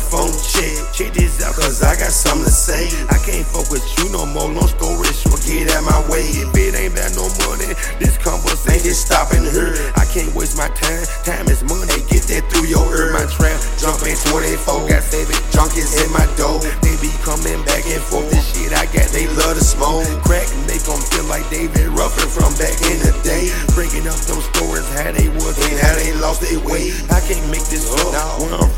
phone check. Check this out, cause I got something to say. I can't fuck with you no more, long story short, get out my way. If it ain't about no money, this conversation stopping her. I can't waste my time, time is money, get that through your ear. My trap jumping 24, got seven junkies in my dough. They be coming back and forth, this shit I got, they love to smoke. Crack, and make them feel like David Ruffin from back in the day. Breaking up those stories, how they was and how they lost their way. I can't make this up. Where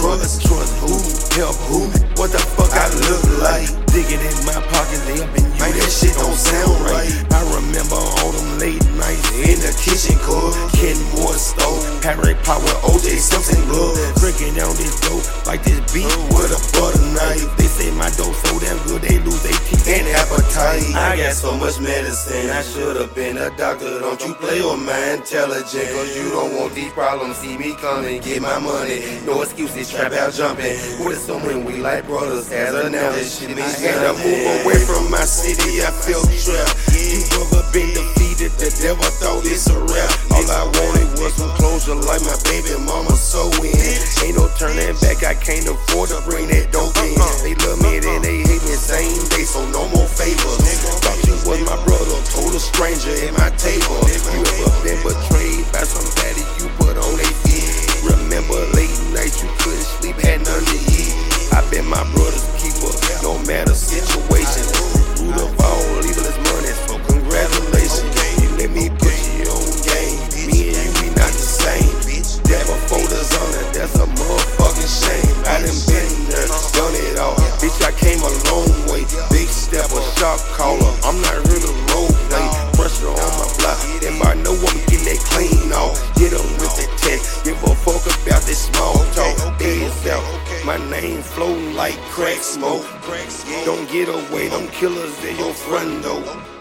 trust. Trust who? Help who? What the fuck I look like? Digging in my pockets, helping you. Man, that shit don't sound right. I remember all them late nights In the kitchen, cuz. Ken Moore stove, Harry Power, OJ Simpson glove. Drinking down this dope like this beat with a butter knife. I got so much medicine, I should've been a doctor. Don't you play with my intelligence, cause you don't want these problems. See me coming, get my money. No excuses, trap out jumping. With someone we like brothers, as of now, this shit be I had to move away from my city, I feel trapped. You ever been defeated, the devil thought it's a rap. All I wanted was some closure like my baby mama so in. Ain't no turning back, I can't afford to bring that dope in. They love me, then they at my table. You ever been betrayed by somebody you put on their feet? Remember late nights you couldn't sleep, had none to eat. I been my brother's keeper, no matter situation. Root of all evil is money, so congratulations. You let me put you on game. Me and you, we not the same. That before the zone, that's a motherfucking shame. I done been there, done it all. Bitch, I came a long way. Big step, a shot caller. I'm not My name floating like crack smoke. Don't get away, them killers in your front door.